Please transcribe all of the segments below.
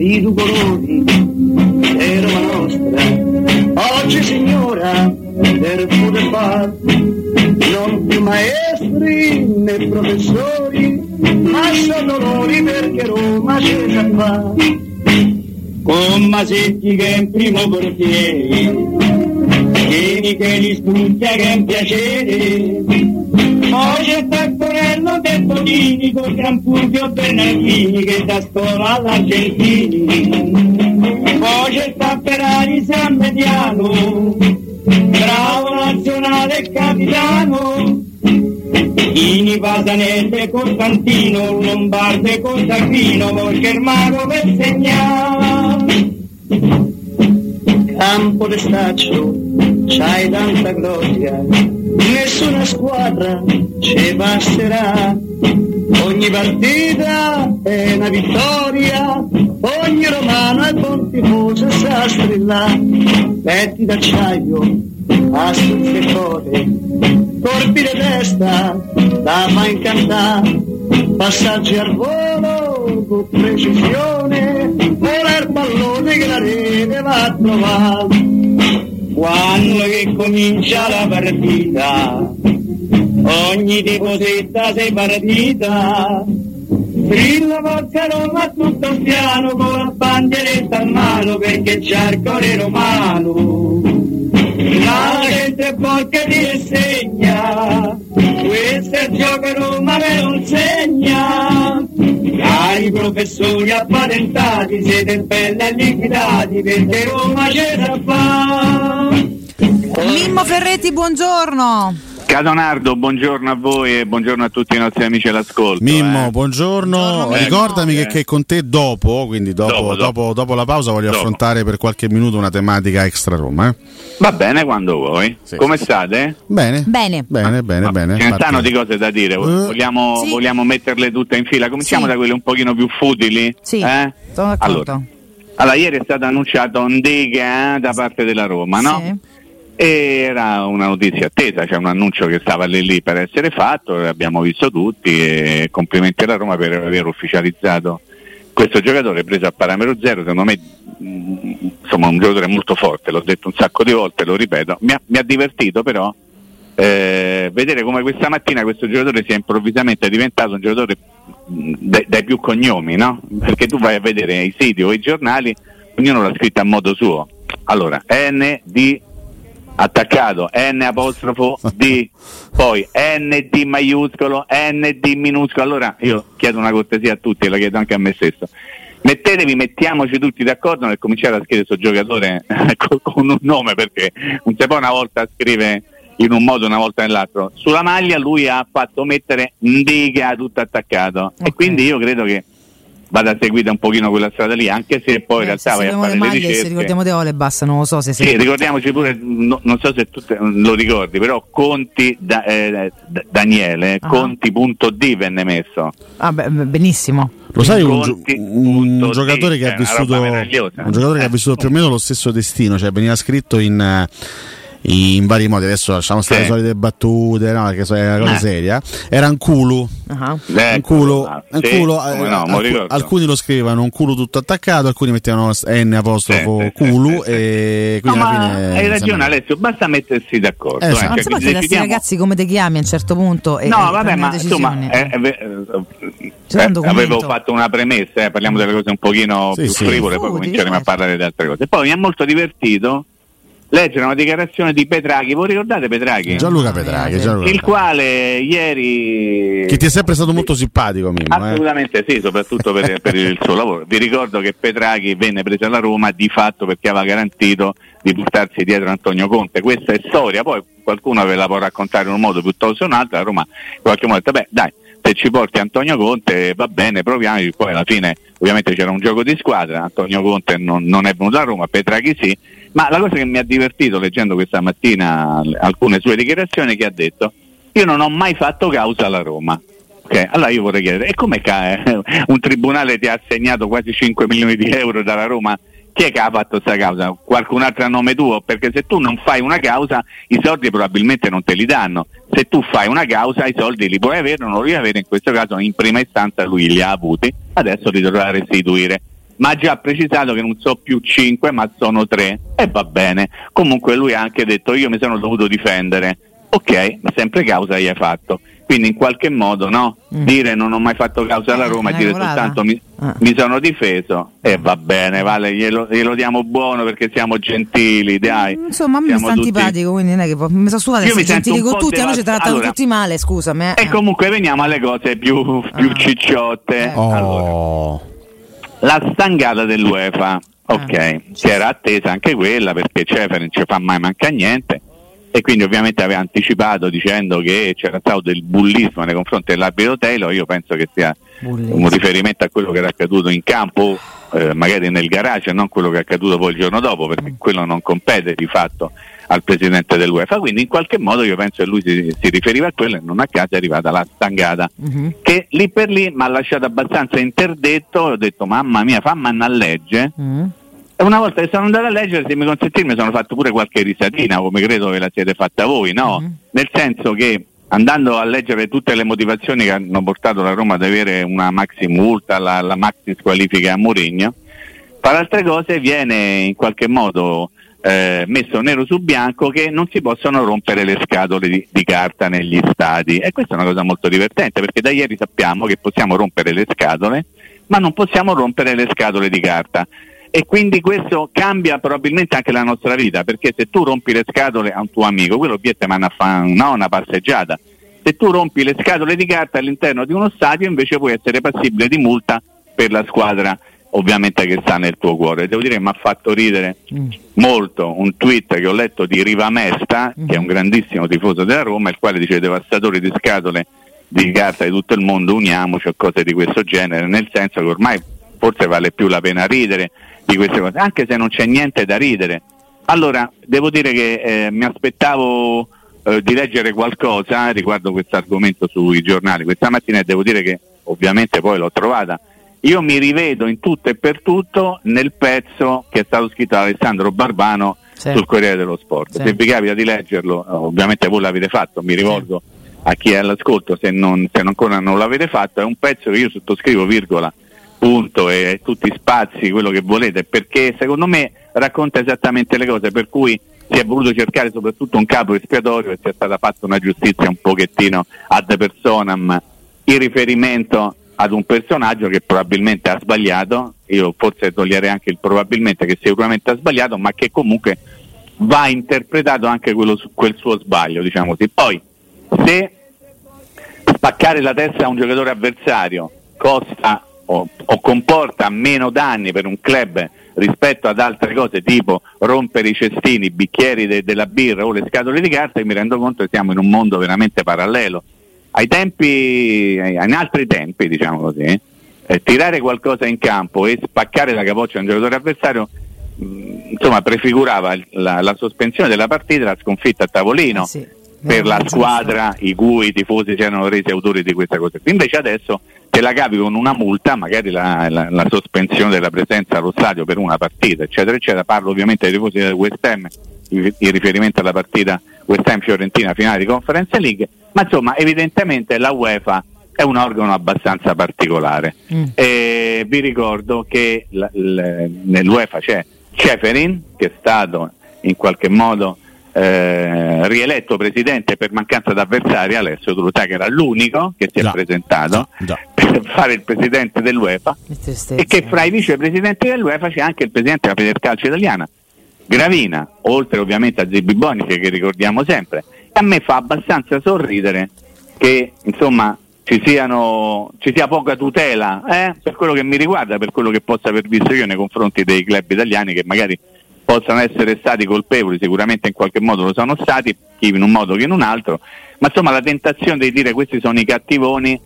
di due colori e Roma nostra. Oggi signora del football non più maestri né professori ma sono loro perché Roma c'è già fa. Con Masetti che è in primo portiere Vieni che li studia che è un piacere poi c'è Del Bonini con Gran Fulvio Bernardini che da scuola all'Argentini poi c'è Tapperari San Mediano bravo nazionale e capitano. Ini Pasanese Costantino Lombarde Costantino Volchermano per segnare Campo de staccio c'hai tanta gloria nessuna squadra ci basterà. Ogni partita è una vittoria ogni romano è buon tifoso sa strillare. Petti d'acciaio assunse e code colpi di testa da fa incantare. Passaggi al volo con precisione vola il pallone che la rete va a trovare. Quando che comincia la partita ogni tiposetta sei partita. Brilla forza Roma tutto piano con la bandieretta in mano perché c'è il cuore romano. La gente porca ti insegna. Questo è il gioco Roma me lo insegna. Cari professori appatentati siete belli e liquidati perché Roma c'è da fare Mimmo Ferretti, buongiorno. Cadonardo, buongiorno a voi e buongiorno a tutti i nostri amici all'ascolto. Mimmo, eh. buongiorno. Ricordami che, che con te dopo, quindi dopo, Dopo, dopo, dopo. dopo la pausa, voglio Dopo. affrontare per qualche minuto una tematica extra Roma. eh. Va bene quando vuoi. Come state? Bene. Bene. Bene, bene, bene. Ce ne stanno di cose da dire. Vogliamo, Sì. vogliamo metterle tutte in fila? Cominciamo Sì. da quelle un pochino più futili. Sì, eh? sono d'accordo. Allora, allora, ieri è stato annunciato un Dega da parte della Roma, no? Sì. Era una notizia attesa, c'è un annuncio che stava lì lì per essere fatto, l'abbiamo visto tutti e complimenti alla Roma per aver ufficializzato questo giocatore preso a parametro zero, secondo me mh, insomma un giocatore molto forte, l'ho detto un sacco di volte, lo ripeto, mi ha, mi ha divertito però eh, vedere come questa mattina questo giocatore sia improvvisamente diventato un giocatore mh, dai, più cognomi, no? Perché tu vai a vedere i siti o i giornali, ognuno l'ha scritto a modo suo. Allora, ND attaccato, N apostrofo D, poi ND maiuscolo, ND minuscolo. Allora io chiedo una cortesia a tutti e la chiedo anche a me stesso. Mettetevi, mettiamoci tutti d'accordo nel cominciare a scrivere questo giocatore con, un nome perché non si può una volta scrive in un modo una volta nell'altro. Sulla maglia lui ha fatto mettere Ndiga tutto attaccato e quindi io credo che vada seguita un pochino quella strada lì, anche se poi in realtà vai a fare le maglie, se ricerche. ricordiamo De Ole basta, non lo so se Sì, ricordiamoci pure, no- non so se tu lo ricordi, però Conti da- eh, da- Daniele, Ah. Conti.d venne messo. Ah, beh, benissimo. Lo sai un, gio- un giocatore che ha una vissuto un giocatore che ha vissuto più o meno lo stesso destino, cioè veniva scritto in, eh, in vari modi, adesso lasciamo stare Sì. le solite battute, no, perché so- è una cosa Eh. seria. Era un culo. Ecco, un culo, ah, un sì, culo, eh, no, ricordo. alcuni lo scrivevano un culo tutto attaccato, alcuni mettevano N apostrofo Sì, sì, culo sì, sì, e No, quindi alla ma fine hai ragione Alessio, basta mettersi d'accordo. Eh, eh, esatto. cioè, Non si può che chiedere a questi decidiamo- ragazzi come ti chiami a un certo punto e, No, e vabbè, ma insomma, eh, eh, eh, avevo fatto una premessa, eh, parliamo delle cose un pochino Sì, più sì. frivole, poi cominceremo a certo. parlare di altre cose. Poi mi ha molto divertito leggere una dichiarazione di Petraghi, voi ricordate Petraghi? Gianluca Petraghi, Gianluca Il quale ieri... che ti è sempre stato molto simpatico, Mimmo. eh. Assolutamente sì, soprattutto per, per il suo lavoro. Vi ricordo che Petraghi venne preso alla Roma di fatto perché aveva garantito di portarsi dietro Antonio Conte. Questa è storia, poi qualcuno ve la può raccontare in un modo piuttosto che un altro, la Roma in qualche modo ha detto, beh dai, se ci porti Antonio Conte va bene, proviamoci, poi alla fine ovviamente c'era un gioco di squadra, Antonio Conte non, non è venuto a Roma, Petraghi sì, ma la cosa che mi ha divertito leggendo questa mattina alcune sue dichiarazioni è che ha detto io non ho mai fatto causa alla Roma. Ok, allora io vorrei chiedere, e come un tribunale ti ha assegnato quasi 5 milioni di euro dalla Roma? Chi è che ha fatto questa causa? Qualcun altro a nome tuo? Perché se tu non fai una causa, i soldi probabilmente non te li danno. Se tu fai una causa, i soldi li puoi avere o non li avere. In questo caso, in prima istanza, lui li ha avuti, adesso li dovrà restituire. Ma ha già precisato che non so più 5, ma sono 3. E va bene. Comunque, lui ha anche detto: Io mi sono dovuto difendere. Ok, ma sempre causa gli hai fatto. Quindi in qualche modo no, Mm. dire non ho mai fatto causa alla Eh, Roma e dire cavolata. soltanto mi, Ah. mi sono difeso e va bene, vale, glielo, glielo diamo buono perché siamo gentili, dai. Mm, Insomma, a me sta antipatico, quindi non è che può- mi sono sudato Io essere gentili con tutti, a noi ci trattano allora- tutti male, scusami. eh. E comunque veniamo alle cose più, più Ah. cicciotte. Eh. Allora, Oh. la stangata dell'UEFA, ok, Ah. era attesa anche quella perché Cefer non ci fa mai manca niente e quindi ovviamente aveva anticipato dicendo che c'era stato del bullismo nei confronti dell'arbitro Taylor, io penso che sia Un riferimento a quello che era accaduto in campo, eh, magari nel garage, non quello che è accaduto poi il giorno dopo, perché quello non compete di fatto al presidente dell'UEFA. Quindi in qualche modo io penso che lui si, si riferiva a quello e non a caso è arrivata la stangata Mhm. che lì per lì mi ha lasciato abbastanza interdetto ho detto mamma mia fammi a legge Mm. e una volta che sono andato a leggere se mi consentite mi sono fatto pure qualche risatina come credo che la siete fatta voi no? Mhm. nel senso che andando a leggere tutte le motivazioni che hanno portato la Roma ad avere una maxi multa la, la maxi squalifica a Mourinho le altre cose viene in qualche modo eh, messo nero su bianco che non si possono rompere le scatole di, di carta negli stadi. E questa è una cosa molto divertente perché da ieri sappiamo che possiamo rompere le scatole ma non possiamo rompere le scatole di carta e quindi questo cambia probabilmente anche la nostra vita perché se tu rompi le scatole a un tuo amico quello obietta manda a fare no, una passeggiata se tu rompi le scatole di carta all'interno di uno stadio invece puoi essere passibile di multa per la squadra ovviamente che sta nel tuo cuore. Devo dire che mi ha fatto ridere Mm. molto un tweet che ho letto di Riva Mesta, che è un grandissimo tifoso della Roma, il quale dice devastatori di scatole di carta di tutto il mondo, uniamoci o cose di questo genere, nel senso che ormai forse vale più la pena ridere di queste cose, anche se non c'è niente da ridere. Allora, devo dire che eh, mi aspettavo eh, di leggere qualcosa riguardo questo argomento sui giornali questa mattina e devo dire che ovviamente poi l'ho trovata. Io mi rivedo in tutto e per tutto nel pezzo che è stato scritto da Alessandro Barbano Sì. sul Corriere dello Sport. Sì. Se vi capita di leggerlo, eh, ovviamente voi l'avete fatto, mi rivolgo a chi è all'ascolto se, non, se ancora non l'avete fatto, è un pezzo che io sottoscrivo virgola, punto e tutti spazi, quello che volete, perché secondo me racconta esattamente le cose per cui si è voluto cercare soprattutto un capo espiatorio e sia stata fatta una giustizia un pochettino ad personam in riferimento ad un personaggio che probabilmente ha sbagliato, io forse toglierei anche il probabilmente che sicuramente ha sbagliato, ma che comunque va interpretato anche quello quel suo sbaglio, diciamo così. Poi se spaccare la testa a un giocatore avversario costa o, o comporta meno danni per un club rispetto ad altre cose tipo rompere i cestini, i bicchieri de- della birra o le scatole di carta, mi rendo conto che siamo in un mondo veramente parallelo. Ai tempi, in altri tempi, diciamo così, eh, tirare qualcosa in campo e spaccare la capoccia a un giocatore avversario mh, insomma prefigurava la, la sospensione della partita, la sconfitta a tavolino Eh sì, per la squadra i cui i tifosi si erano resi autori di questa cosa. Invece adesso te la capi con una multa, magari la, la- la sospensione della presenza allo stadio per una partita, eccetera, eccetera. Parlo ovviamente dei tifosi del West Ham in riferimento alla partita West Ham Fiorentina finale di Conference League, ma insomma evidentemente la UEFA è un organo abbastanza particolare. Mm. E vi ricordo che la- l- nell'UEFA c'è Ceferin che è stato in qualche modo eh, rieletto presidente per mancanza d'avversari, Alessio tu lo sai che era l'unico che si è Già, presentato già, per fare il presidente dell'UEFA. E che fra i vicepresidenti dell'UEFA c'è anche il presidente della Federcalcio italiana, Gravina, oltre ovviamente a Zibi Bonici che ricordiamo sempre. E a me fa abbastanza sorridere che insomma ci, siano, ci sia poca tutela eh, per quello che mi riguarda, per quello che possa aver visto io nei confronti dei club italiani che magari possano essere stati colpevoli, sicuramente in qualche modo lo sono stati, chi in un modo che in un altro, ma insomma la tentazione di dire questi sono i cattivoni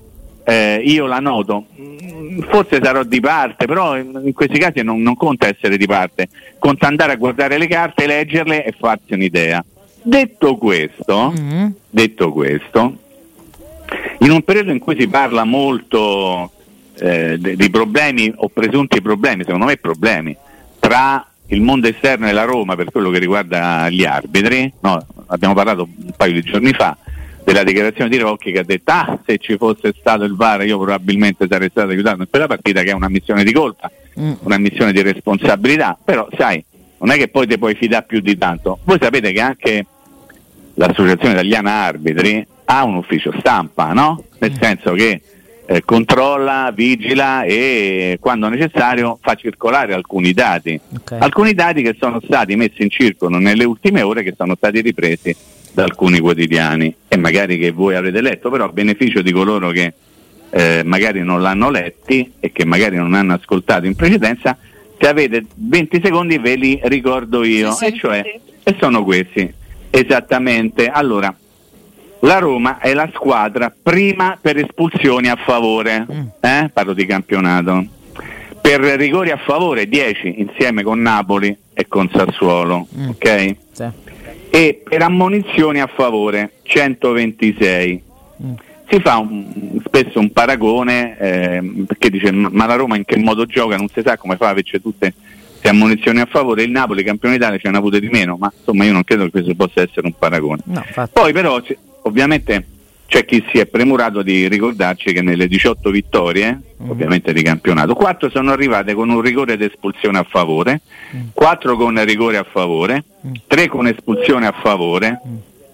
eh, io la noto, Mm, forse sarò di parte, però in questi casi non, non conta essere di parte, conta andare a guardare le carte, leggerle e farsi un'idea. Detto questo, Mm. detto questo, in un periodo in cui si parla molto eh, di problemi o presunti problemi, secondo me problemi, tra il mondo esterno e la Roma per quello che riguarda gli arbitri, no, abbiamo parlato un paio di giorni fa della dichiarazione di Rocchi che ha detto ah se ci fosse stato il VAR io probabilmente sarei stato aiutato in quella partita che è una missione di colpa, Mm. una missione di responsabilità, però sai, non è che poi ti puoi fidare più di tanto. Voi sapete che anche l'Associazione Italiana Arbitri ha un ufficio stampa, no? Nel senso che eh, controlla, vigila e quando necessario fa circolare alcuni dati. Ok. Alcuni dati che sono stati messi in circolo nelle ultime ore che sono stati ripresi da alcuni quotidiani e magari che voi avrete letto, però a beneficio di coloro che eh, magari non l'hanno letti e che magari non hanno ascoltato in precedenza, se avete 20 secondi ve li ricordo io, Sì, sì, e cioè, sì. e sono questi, esattamente. Allora, la Roma è la squadra prima per espulsioni a favore, eh? parlo di campionato, per rigori a favore 10 insieme con Napoli e con Sassuolo, Mm. ok? Sì. e per ammonizioni a favore 126. Mm. Si fa un- spesso un paragone ehm, perché dice ma la Roma in che modo gioca, non si sa come fa a averci tutte queste ammonizioni a favore, il Napoli campione d'Italia ce n'ha avute di meno, ma insomma io non credo che questo possa essere un paragone. No. Poi però ovviamente c'è chi si è premurato di ricordarci che nelle 18 vittorie, Mm. ovviamente di campionato, 4 sono arrivate con un rigore d'espulsione a favore, 4 con rigore a favore, 3 con espulsione a favore,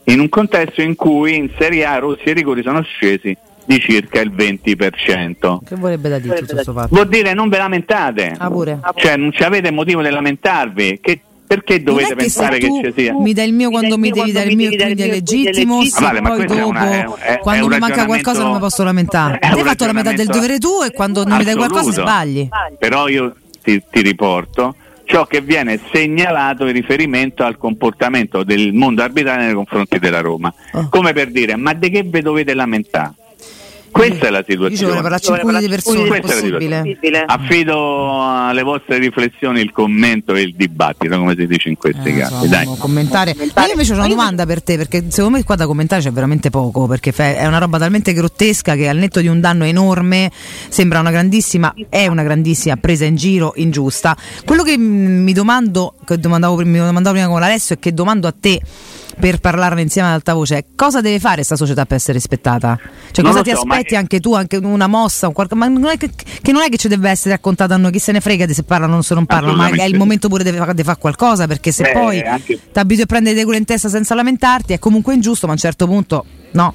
in un contesto in cui in Serie A rossi e rigori sono scesi di circa il 20%. Che vorrebbe da dire tutto questo fatto? Vuol dire non ve lamentate, Ah, pure. cioè non ci avete motivo di lamentarvi, che- perché dovete che pensare che ci sia? mi dai il mio quando mi devi dare il mio quindi è legittimo se poi Vale, ma dopo una- è- è- quando è mi manca qualcosa non mi posso lamentare hai fatto la metà del dovere tu e quando non mi dai qualcosa sbagli Però io ti, ti riporto ciò che viene segnalato in riferimento al comportamento del mondo arbitrale nei confronti della Roma. Oh. Come per dire, ma di che vi dovete lamentare? Questa è la io situazione. parlarci in di persone Questa possibile Possibile. Affido alle vostre riflessioni il commento e il dibattito, come si dice in questi Eh, casi. so, Dai. no, commentare. Ma io invece ho una domanda per te, perché secondo me qua da commentare c'è veramente poco, perché è una roba talmente grottesca che al netto di un danno enorme sembra una grandissima, è una grandissima presa in giro ingiusta. Quello che mi domando, che domandavo, mi domandavo prima con Alessio e che domando a te per parlarne insieme ad alta voce cosa deve fare questa società per essere rispettata? Cioè Non cosa ti so, aspetti anche tu, anche una mossa, un qualcosa, ma non è che, che non è che ci deve essere raccontata a noi, chi se ne frega di se parlano o se non parlano, ma è il momento pure di fa- fare qualcosa perché se Beh, poi anche- ti abitui a prendere dei culo in testa senza lamentarti è comunque ingiusto, ma a un certo punto no.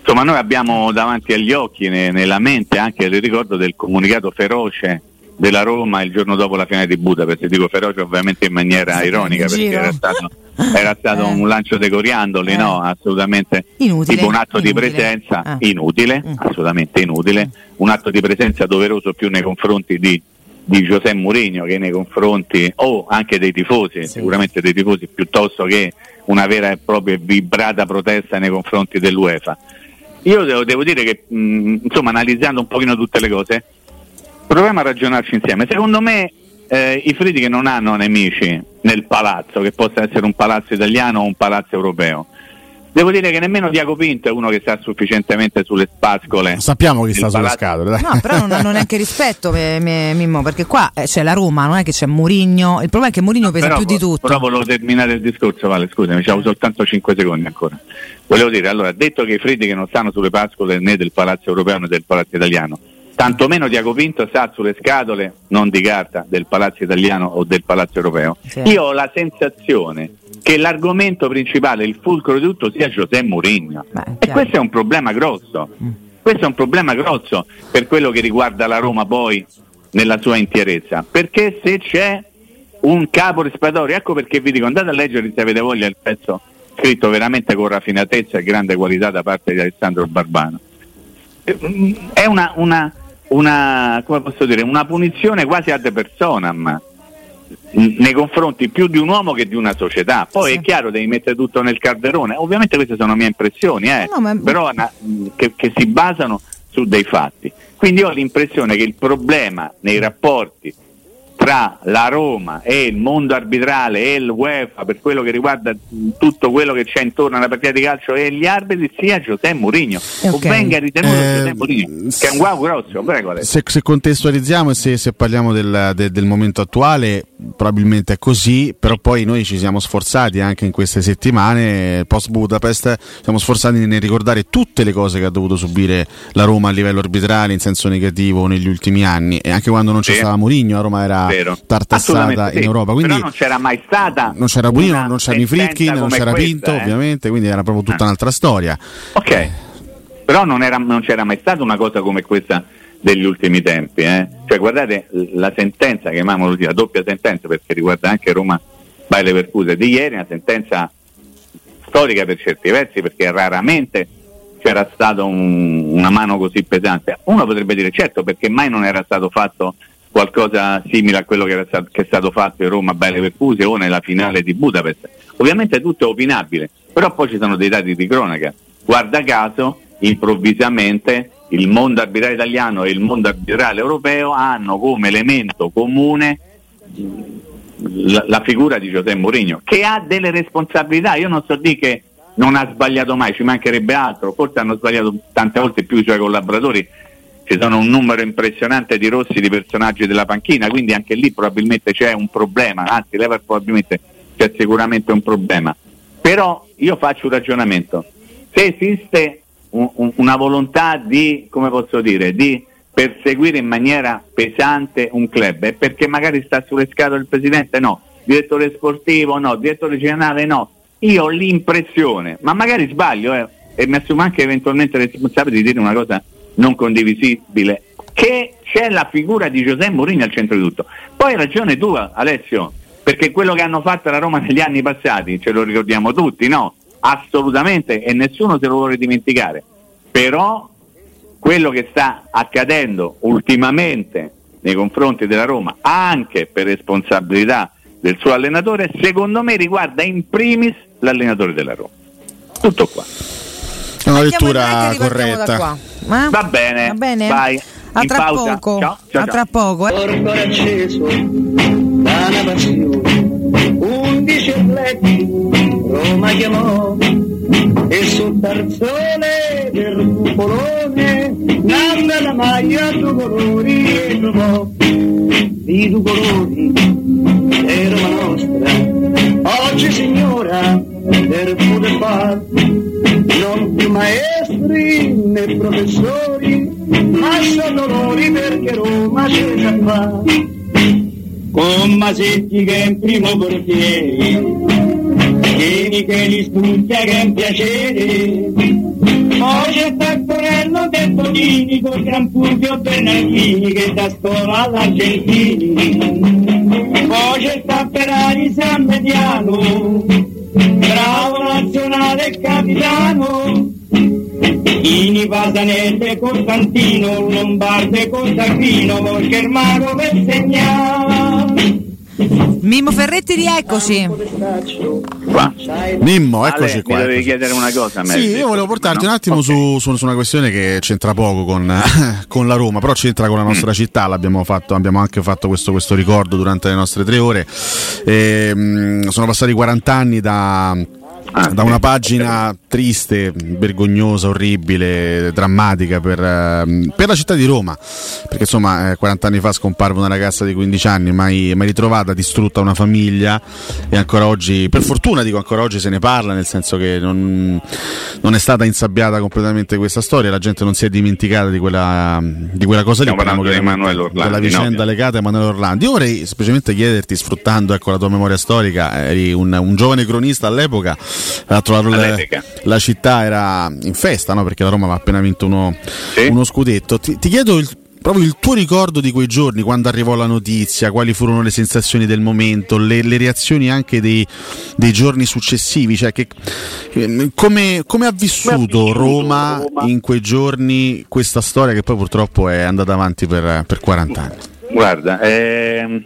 Insomma, noi abbiamo davanti agli occhi, ne- nella mente anche il ricordo del comunicato feroce della Roma il giorno dopo la finale di Budapest. Dico feroce ovviamente in maniera Sì, ironica in perché era stato, era stato Eh. un lancio dei coriandoli, Eh. no? Assolutamente Inutile, tipo un atto di inutile. presenza Ah. inutile, Mm. assolutamente inutile, un atto di presenza doveroso più nei confronti di di Giuseppe Mourinho che nei confronti o anche dei tifosi, Sì. sicuramente dei tifosi piuttosto che una vera e propria vibrata protesta nei confronti dell'UEFA. Io devo, devo dire che mh, insomma analizzando un pochino tutte le cose proviamo a ragionarci insieme. Secondo me eh, i Friedrich non hanno nemici nel palazzo, che possa essere un palazzo italiano o un palazzo europeo. Devo dire che nemmeno Diaco Pinto è uno che sta sufficientemente sulle spascole. Sappiamo chi sta sulle palazzo. scatole. dai. No, però non hanno neanche rispetto, me- me- Mimmo, perché qua eh, c'è la Roma, non è che c'è Murigno. Il problema è che Murigno pesa Però, più di tutto. però volevo terminare il discorso, Vale, scusami, c'avevo soltanto 5 secondi ancora. Volevo dire, allora, detto che i Friedrich non stanno sulle pascole né del palazzo europeo né del palazzo italiano, tantomeno Diaco Pinto sta sulle scatole, non di carta, del palazzo italiano o del palazzo europeo. Sì. Io ho la sensazione che l'argomento principale, il fulcro di tutto, sia Giuseppe Mourinho. E questo è un problema grosso. Mm. Questo è un problema grosso per quello che riguarda la Roma poi nella sua intierezza. Perché se c'è un capo respiratorio, ecco perché vi dico, andate a leggere se avete voglia il pezzo scritto veramente con raffinatezza e grande qualità da parte di Alessandro Barbano. Eh, mm, È una, una, una, come posso dire, una punizione quasi ad personam nei confronti più di un uomo che di una società. Poi Sì. è chiaro, devi mettere tutto nel calderone. Ovviamente queste sono mie impressioni, eh, No, ma- però na- che, che si basano su dei fatti. Quindi ho l'impressione che il problema nei rapporti tra la Roma e il mondo arbitrale e il UEFA per quello che riguarda tutto quello che c'è intorno alla partita di calcio e gli arbitri sia Giuseppe Mourinho o Ok. venga ritenuto Eh, Giuseppe Mourinho che è un guau grosso prego. Se, se contestualizziamo e se, se parliamo del, de- del momento attuale, probabilmente è così, però poi noi ci siamo sforzati anche in queste settimane, post Budapest, siamo sforzati nel ricordare tutte le cose che ha dovuto subire la Roma a livello arbitrale in senso negativo negli ultimi anni e anche quando non c'è Sì. stata Mourinho la Roma era Vero. tartassata Assolutamente in sì. Europa. Quindi però non c'era mai stata non c'era Mourinho, non c'erano i Fritkin, non c'era questa, Pinto eh. ovviamente, quindi era proprio tutta Ah. un'altra storia. Ok, però non, era- non c'era mai stata una cosa come questa degli ultimi tempi. eh. Cioè, guardate la sentenza, chiamiamola così, la doppia sentenza, perché riguarda anche Roma Bayer Leverkusen di ieri, una sentenza storica per certi versi, perché raramente c'era stata un- una mano così pesante. Uno potrebbe dire certo, perché mai non era stato fatto qualcosa simile a quello che, stato, che è stato fatto in Roma Bayer Leverkusen o nella finale di Budapest. Ovviamente tutto è opinabile, però poi ci sono dei dati di cronaca. Guarda caso, improvvisamente il mondo arbitrale italiano e il mondo arbitrale europeo hanno come elemento comune la, la figura di Giuseppe Mourinho, che ha delle responsabilità. Io non so dire che non ha sbagliato mai, ci mancherebbe altro, forse hanno sbagliato tante volte più i suoi collaboratori. Ci sono un numero impressionante di rossi di personaggi della panchina, quindi anche lì probabilmente c'è un problema, anzi Lever probabilmente c'è sicuramente un problema. Però io faccio un ragionamento. Se esiste un- un- una volontà di, come posso dire, di perseguire in maniera pesante un club, è perché magari sta sulle scatole il presidente? No. Direttore sportivo? No. Direttore generale? No. Io ho l'impressione, ma magari sbaglio, eh, e mi assumo anche eventualmente responsabile di dire una cosa non condivisibile, che c'è la figura di Giuseppe Mourinho al centro di tutto. Poi hai ragione tu, Alessio, perché quello che hanno fatto la Roma negli anni passati, ce lo ricordiamo tutti, no? Assolutamente, e nessuno se lo vuole dimenticare. Però quello che sta accadendo ultimamente nei confronti della Roma, anche per responsabilità del suo allenatore, secondo me riguarda in primis l'allenatore della Roma. Tutto qua. È una lettura corretta. qua. Eh? Va bene, Va bene? vai. A tra pausa. poco. Ciao, ciao, a ciao. tra poco. eh. Roma chiamò e sul tarzone del cupolone nanna la maglia due colori e trovò i due colori è Roma nostra. Oggi signora per poter far non più maestri né professori ma sono loro perché Roma c'è già fa con Masetti che è in primo portiere Vieni che li è un piacere. Poi c'è Taccorello del Bonini con Gran Fulvio Bernardini che da scuola all'Argentini. Poi c'è Tapperari San Mediano bravo nazionale capitano. Ini Pasanelle Costantino Lombardo e Costagrino Volchermano per segnare Mimmo Ferretti, rieccoci. Qua. Mimmo, eccoci Ale, qua. Mi dovevi chiedere una cosa. mi Sì, io volevo portarti no? un attimo Ok. su, su- su una questione che c'entra poco con, con la Roma, però c'entra con la Mm. nostra città, l'abbiamo fatto, abbiamo anche fatto questo, questo ricordo durante le nostre tre ore. Ehm, sono passati 40 anni da, Ah, da una pagina triste, vergognosa, orribile, drammatica per, ehm, per la città di Roma, perché insomma eh, 40 anni fa scomparve una ragazza di 15 anni, mai, mai ritrovata, distrutta una famiglia e ancora oggi, per fortuna dico ancora oggi se ne parla, nel senso che non, non è stata insabbiata completamente questa storia, la gente non si è dimenticata di quella, di quella cosa lì, parlando di Emanuele Orlandi, della vicenda no? legata a Emanuele Orlandi. Io vorrei semplicemente chiederti, sfruttando ecco, la tua memoria storica, eri un, un giovane cronista all'epoca, trovato le- All'epoca. la città era in festa, no? perché la Roma aveva appena vinto uno, Sì. uno scudetto. Ti, ti chiedo il- proprio il tuo ricordo di quei giorni, quando arrivò la notizia, quali furono le sensazioni del momento, le, le reazioni anche dei, dei giorni successivi, cioè che, come, come ha vissuto Roma in quei giorni questa storia che poi purtroppo è andata avanti per, per 40 anni. Guarda, ehm,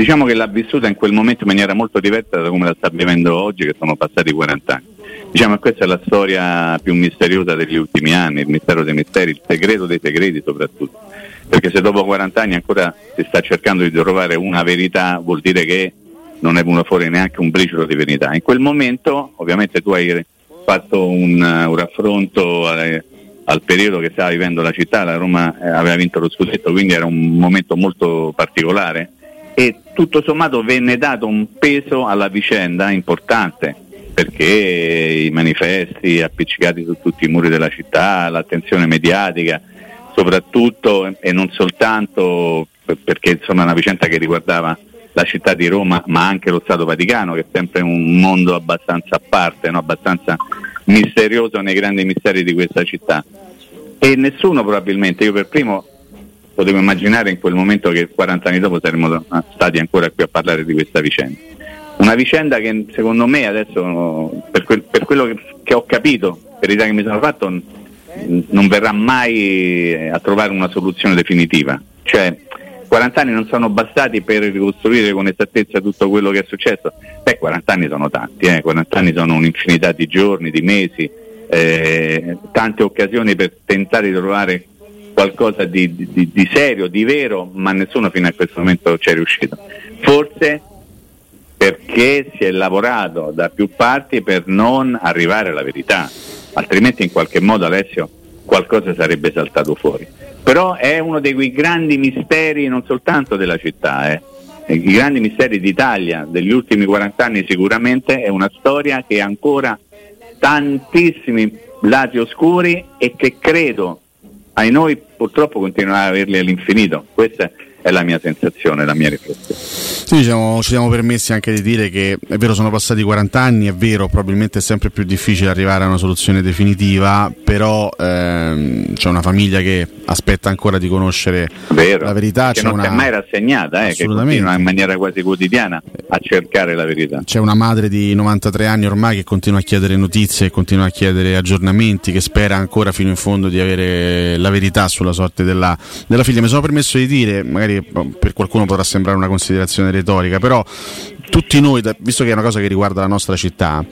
diciamo che l'ha vissuta in quel momento in maniera molto diversa da come la sta vivendo oggi, che sono passati 40 anni. Diciamo che questa è la storia più misteriosa degli ultimi anni, il mistero dei misteri, il segreto dei segreti soprattutto. Perché se dopo 40 anni ancora si sta cercando di trovare una verità, vuol dire che non è venuto fuori neanche un briciolo di verità. In quel momento, ovviamente tu hai fatto un, un raffronto eh, al periodo che stava vivendo la città, la Roma eh, aveva vinto lo scudetto, quindi era un momento molto particolare e tutto sommato venne dato un peso alla vicenda importante perché i manifesti appiccicati su tutti i muri della città, l'attenzione mediatica, soprattutto e non soltanto per- perché insomma è una vicenda che riguardava la città di Roma ma anche lo Stato Vaticano che è sempre un mondo abbastanza a parte, no? abbastanza misterioso nei grandi misteri di questa città e nessuno probabilmente, io per primo potevo immaginare in quel momento che 40 anni dopo saremmo stati ancora qui a parlare di questa vicenda. Una vicenda che secondo me adesso, per, quel- per quello che, che ho capito, per l'idea che mi sono fatto, n- non verrà mai eh, a trovare una soluzione definitiva. Cioè, 40 anni non sono bastati per ricostruire con esattezza tutto quello che è successo. Beh, 40 anni sono tanti, eh? 40 anni sono un'infinità di giorni, di mesi, eh, tante occasioni per tentare di trovare qualcosa di, di- di serio, di vero, ma nessuno fino a questo momento ci è riuscito. Forse perché si è lavorato da più parti per non arrivare alla verità, altrimenti in qualche modo Alessio qualcosa sarebbe saltato fuori. Però è uno dei grandi misteri non soltanto della città, eh. i grandi misteri d'Italia degli ultimi 40 anni sicuramente è una storia che ha ancora tantissimi lati oscuri e che credo ai noi purtroppo continuerà ad averli all'infinito. Questa è la mia sensazione, la mia riflessione. Sì, diciamo, ci siamo permessi anche di dire che è vero sono passati 40 anni, è vero probabilmente è sempre più difficile arrivare a una soluzione definitiva, però ehm, c'è una famiglia che aspetta ancora di conoscere Vero, la verità. che C'è non una, si è mai rassegnata, eh, che continua in maniera quasi quotidiana a cercare la verità. c'è una madre di 93 anni ormai che continua a chiedere notizie, continua a chiedere aggiornamenti, che spera ancora fino in fondo di avere la verità sulla sorte della, della figlia. Mi sono permesso di dire, magari per qualcuno potrà sembrare una considerazione retorica, però tutti noi, visto che è una cosa che riguarda la nostra città,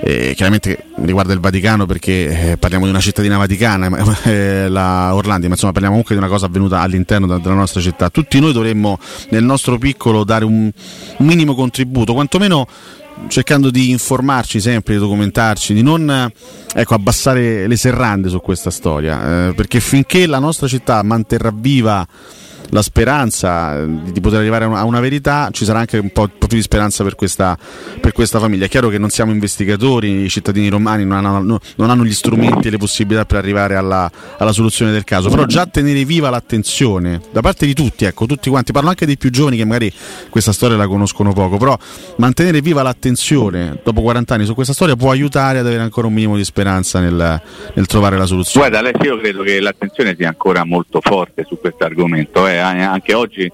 eh, chiaramente riguarda il Vaticano perché eh, parliamo di una cittadina vaticana, eh, la Orlandi, ma insomma parliamo comunque di una cosa avvenuta all'interno della nostra città. Tutti noi dovremmo nel nostro piccolo dare un, minimo contributo, quantomeno cercando di informarci sempre, di documentarci, di non ecco, abbassare le serrande su questa storia, eh, perché finché la nostra città manterrà viva la speranza eh, di, poter arrivare a una, verità, ci sarà anche un po', più di speranza per questa, per questa famiglia. È chiaro che non siamo investigatori, i cittadini romani non hanno, no- non hanno gli strumenti e le possibilità per arrivare alla, alla soluzione del caso, però già tenere viva l'attenzione da parte di tutti, ecco, tutti quanti, parlo anche dei più giovani che magari questa storia la conoscono poco, però mantenere viva l'attenzione dopo 40 anni su questa storia può aiutare ad avere ancora un minimo di speranza nel, nel trovare la soluzione. Guarda Alessio, io credo che l'attenzione sia ancora molto forte su questo argomento, eh, anche oggi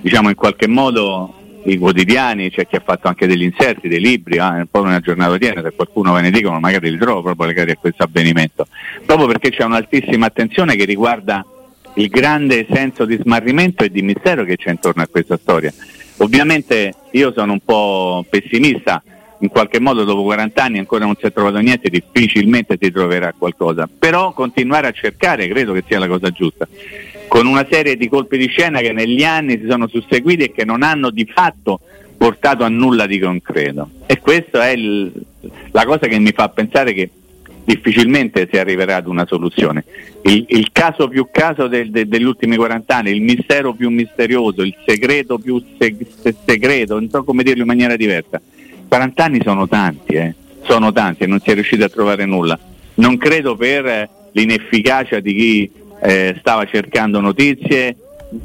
diciamo in qualche modo i quotidiani, c'è chi ha fatto anche degli inserti, dei libri, eh, un po' una giornata odierna, se qualcuno ve ne dicono magari li trovo proprio legati a questo avvenimento, proprio perché c'è un'altissima attenzione che riguarda il grande senso di smarrimento e di mistero che c'è intorno a questa storia. Ovviamente io sono un po' pessimista, in qualche modo dopo 40 anni ancora non si è trovato niente, difficilmente si troverà qualcosa, però continuare a cercare credo che sia la cosa giusta, con una serie di colpi di scena che negli anni si sono susseguiti e che non hanno di fatto portato a nulla di concreto. E questa è il, la cosa che mi fa pensare che difficilmente si arriverà ad una soluzione. Il, il caso più caso del, de, degli ultimi 40 anni, il mistero più misterioso, il segreto più seg- segreto, non so come dirlo in maniera diversa. 40 anni sono tanti, eh? sono tanti e non si è riusciti a trovare nulla. Non credo per l'inefficacia di chi eh, stava cercando notizie,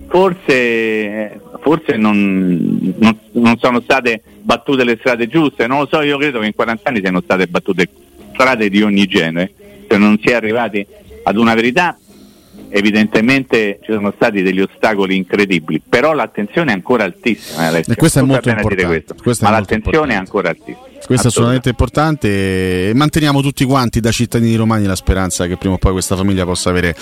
forse, forse non, non, non, sono state battute le strade giuste, non lo so, io credo che in 40 anni siano state battute strade di ogni genere, se non si è arrivati ad una verità evidentemente ci sono stati degli ostacoli incredibili, però l'attenzione è ancora altissima. Alessio. E questo è molto importante. Questo, ma l'attenzione importante. è ancora altissima. Questo è assolutamente importante e manteniamo tutti quanti da cittadini romani la speranza che prima o poi questa famiglia possa avere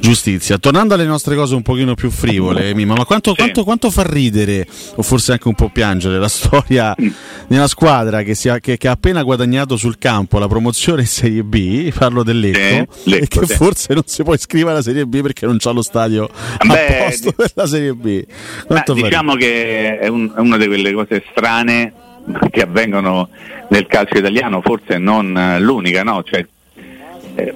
giustizia. Tornando alle nostre cose un pochino più frivole, Mima, ma quanto, sì. quanto, quanto, fa ridere o forse anche un po' piangere la storia mm. di una squadra che, ha, che, che, ha appena guadagnato sul campo la promozione in Serie B, parlo del Lecco, sì, Lecco e che sì. forse non si può iscrivere alla Serie B perché non c'ha lo stadio Beh, a posto della Serie B. Beh, diciamo che è, un, è una di quelle cose strane che avvengono nel calcio italiano, forse non eh, l'unica, no? Cioè, eh,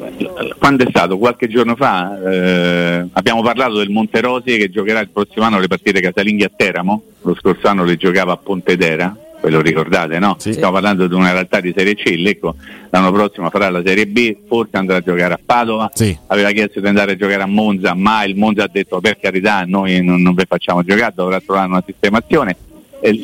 quando è stato? Qualche giorno fa eh, abbiamo parlato del Monterosi che giocherà il prossimo anno le partite casalinghe a Teramo, lo scorso anno le giocava a Pontedera, ve lo ricordate no? Sì. Stiamo parlando di una realtà di Serie C, l'Ecco l'anno prossimo farà la Serie B, forse andrà a giocare a Padova, sì. aveva chiesto di andare a giocare a Monza, ma il Monza ha detto per carità noi non, non vi facciamo giocare, dovrà trovare una sistemazione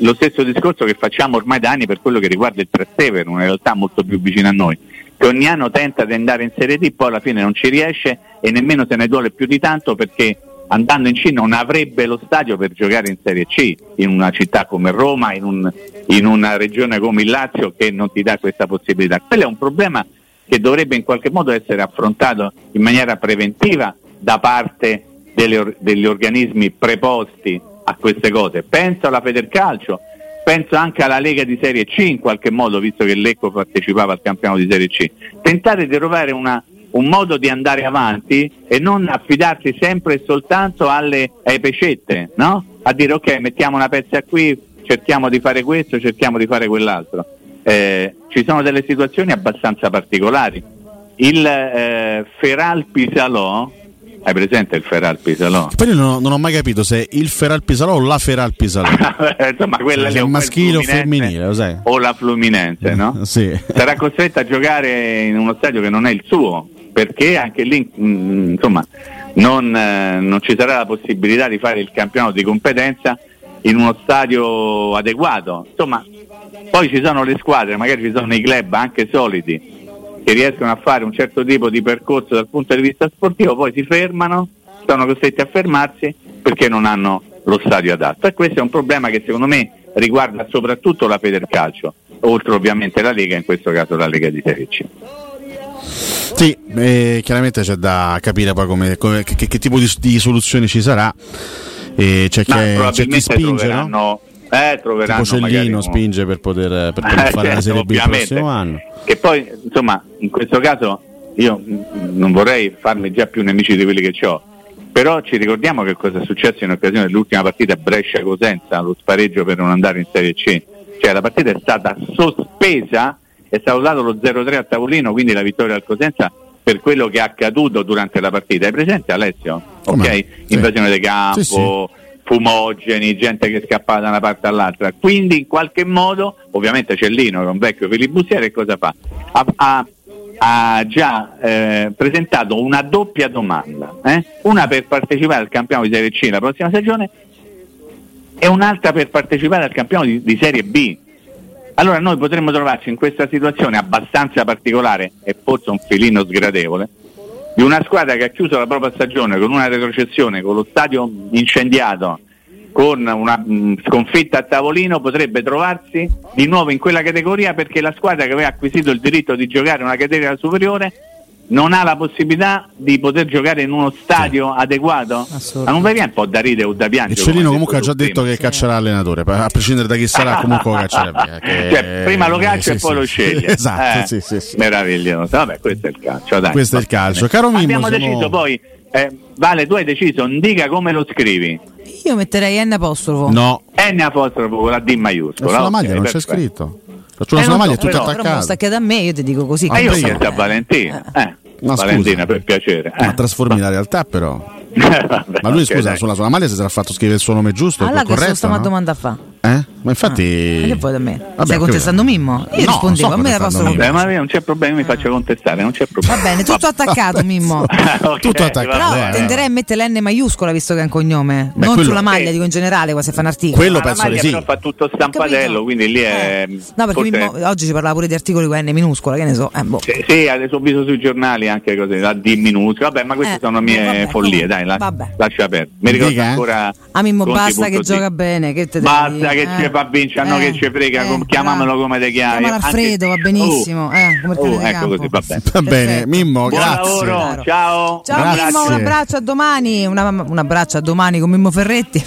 lo stesso discorso che facciamo ormai da anni per quello che riguarda il Trastevere, una realtà molto più vicina a noi, che ogni anno tenta di andare in Serie D, poi alla fine non ci riesce e nemmeno se ne duole più di tanto perché andando in C non avrebbe lo stadio per giocare in Serie C, in una città come Roma, in, un, in una regione come il Lazio che non ti dà questa possibilità. Quello è un problema che dovrebbe in qualche modo essere affrontato in maniera preventiva da parte delle, degli organismi preposti a queste cose. Penso alla Federcalcio, penso anche alla Lega di Serie C in qualche modo, visto che l'Ecco partecipava al campionato di Serie C. Tentare di trovare una, un modo di andare avanti e non affidarsi sempre e soltanto alle, alle pecette, no? a dire ok mettiamo una pezza qui, cerchiamo di fare questo, cerchiamo di fare quell'altro. Eh, ci sono delle situazioni abbastanza particolari. Il eh, Feral Pisalò, hai presente il Feral Pisalò? Poi io non ho, non ho, mai capito se il Feral Pisalò o la Feral Pisalò. Insomma, quella cioè, è un maschile o femminile, lo sai? O la Fluminense, no? sì. Sarà costretto a giocare in uno stadio che non è il suo, perché anche lì, mh, mm, insomma, non, eh, non ci sarà la possibilità di fare il campionato di competenza in uno stadio adeguato. Insomma, poi ci sono le squadre, magari ci sono i club anche soliti che riescono a fare un certo tipo di percorso dal punto di vista sportivo, poi si fermano, sono costretti a fermarsi perché non hanno lo stadio adatto. E questo è un problema che secondo me riguarda soprattutto la Federcalcio, oltre ovviamente la Lega, in questo caso la Lega di Serie C. Sì, eh, chiaramente c'è da capire poi come, come, che, che, tipo di, di, soluzione ci sarà. E c'è, che, c'è chi spinge, no? Eh, troveranno tipo Cellino spinge per poter, per poter eh, fare certo, la Serie B il prossimo anno. Che poi, insomma, in questo caso io non vorrei farmi già più nemici di quelli che ho, però ci ricordiamo che cosa è successo in occasione dell'ultima partita Brescia-Cosenza, lo spareggio per non andare in Serie C. Cioè la partita è stata sospesa, è stato dato lo 0-3 a tavolino, quindi la vittoria al Cosenza per quello che è accaduto durante la partita. Hai presente Alessio? Ok? Invasione di campo. Sì, sì fumogeni, gente che scappava da una parte all'altra. Quindi in qualche modo, ovviamente Cellino che è un vecchio filibustiere, cosa fa? Ha, ha, ha già eh, presentato una doppia domanda, eh? una per partecipare al campionato di Serie C la prossima stagione e un'altra per partecipare al campionato di, di Serie B. Allora noi potremmo trovarci in questa situazione abbastanza particolare e forse un filino sgradevole, di una squadra che ha chiuso la propria stagione con una retrocessione, con lo stadio incendiato, con una mh, sconfitta a tavolino, potrebbe trovarsi di nuovo in quella categoria perché la squadra che aveva acquisito il diritto di giocare una categoria superiore non ha la possibilità di poter giocare in uno stadio adeguato? Ma non viene un po' da ridere o da piangere? E Celino come comunque ha già detto prima? che caccerà l'allenatore, a prescindere da chi sarà, comunque lo caccerà via. che- Cioè, prima lo caccia sì, e poi sì. lo sceglie. Esatto, Eh, sì, sì, sì. Meraviglioso. Vabbè, questo è il calcio. Dai, Questo è il calcio. Caro Mimmo, Abbiamo siamo- deciso poi. eh, vale, tu hai deciso, dica come lo scrivi. Io metterei N apostrofo. No, N apostrofo con la D maiuscola. sulla ok, maglia non c'è scritto. Faccio una Eh, maglia so, è tutto però- Però me lo sta attaccato. chiedendo a me, io ti dico così. Ma io chiesto a Valentina. Eh, No, scusa. Valentina, per piacere. Eh. Ma trasformi la realtà però. Vabbè, Ma lui scusa, dai. sulla, sulla maglia si sarà fatto scrivere il suo nome giusto, Allora corretto, sta no? domanda a fa? Eh? Ma infatti Ma che vuoi da me? Vabbè, Stai contestando capito. Mimmo? Io No, rispondevo, non a me la posso contestando Eh, ma non c'è problema, mi faccio contestare, non c'è Va problema. bene, tutto attaccato Mimmo. Ok, Tutto attaccato, va Però bene. eh. tenderei a mettere l'N maiuscola visto che è un cognome. Beh, non quello- sulla maglia, Sì. dico in generale, quando si fa un articolo. Quello Ma la penso maglia sì. però fa tutto stampatello, quindi lì è. Eh. No, perché forse- Mimmo- oggi si parlava pure di articoli con N minuscola, che ne so. Eh, boh. Sì, sì, adesso ho visto sui giornali anche così, la D minuscola. Vabbè, ma queste Eh, sono mie vabbè, follie, dai, la- lascia perdere. Mi ricordo eh? ancora. Ah, Mimmo, basta che gioca bene. Che te dire? Che Eh, ci fa vincere, no eh, che ci frega, eh, com- chiamamelo come te chiami. Chiamalo Anche- Alfredo, va benissimo. Oh. eh, come Oh, ecco campo. così, va bene. Va bene. Mimmo, Buon grazie. lavoro, ciao. Ciao Grazie. Mimmo, un abbraccio a domani. una- un abbraccio a domani con Mimmo Ferretti.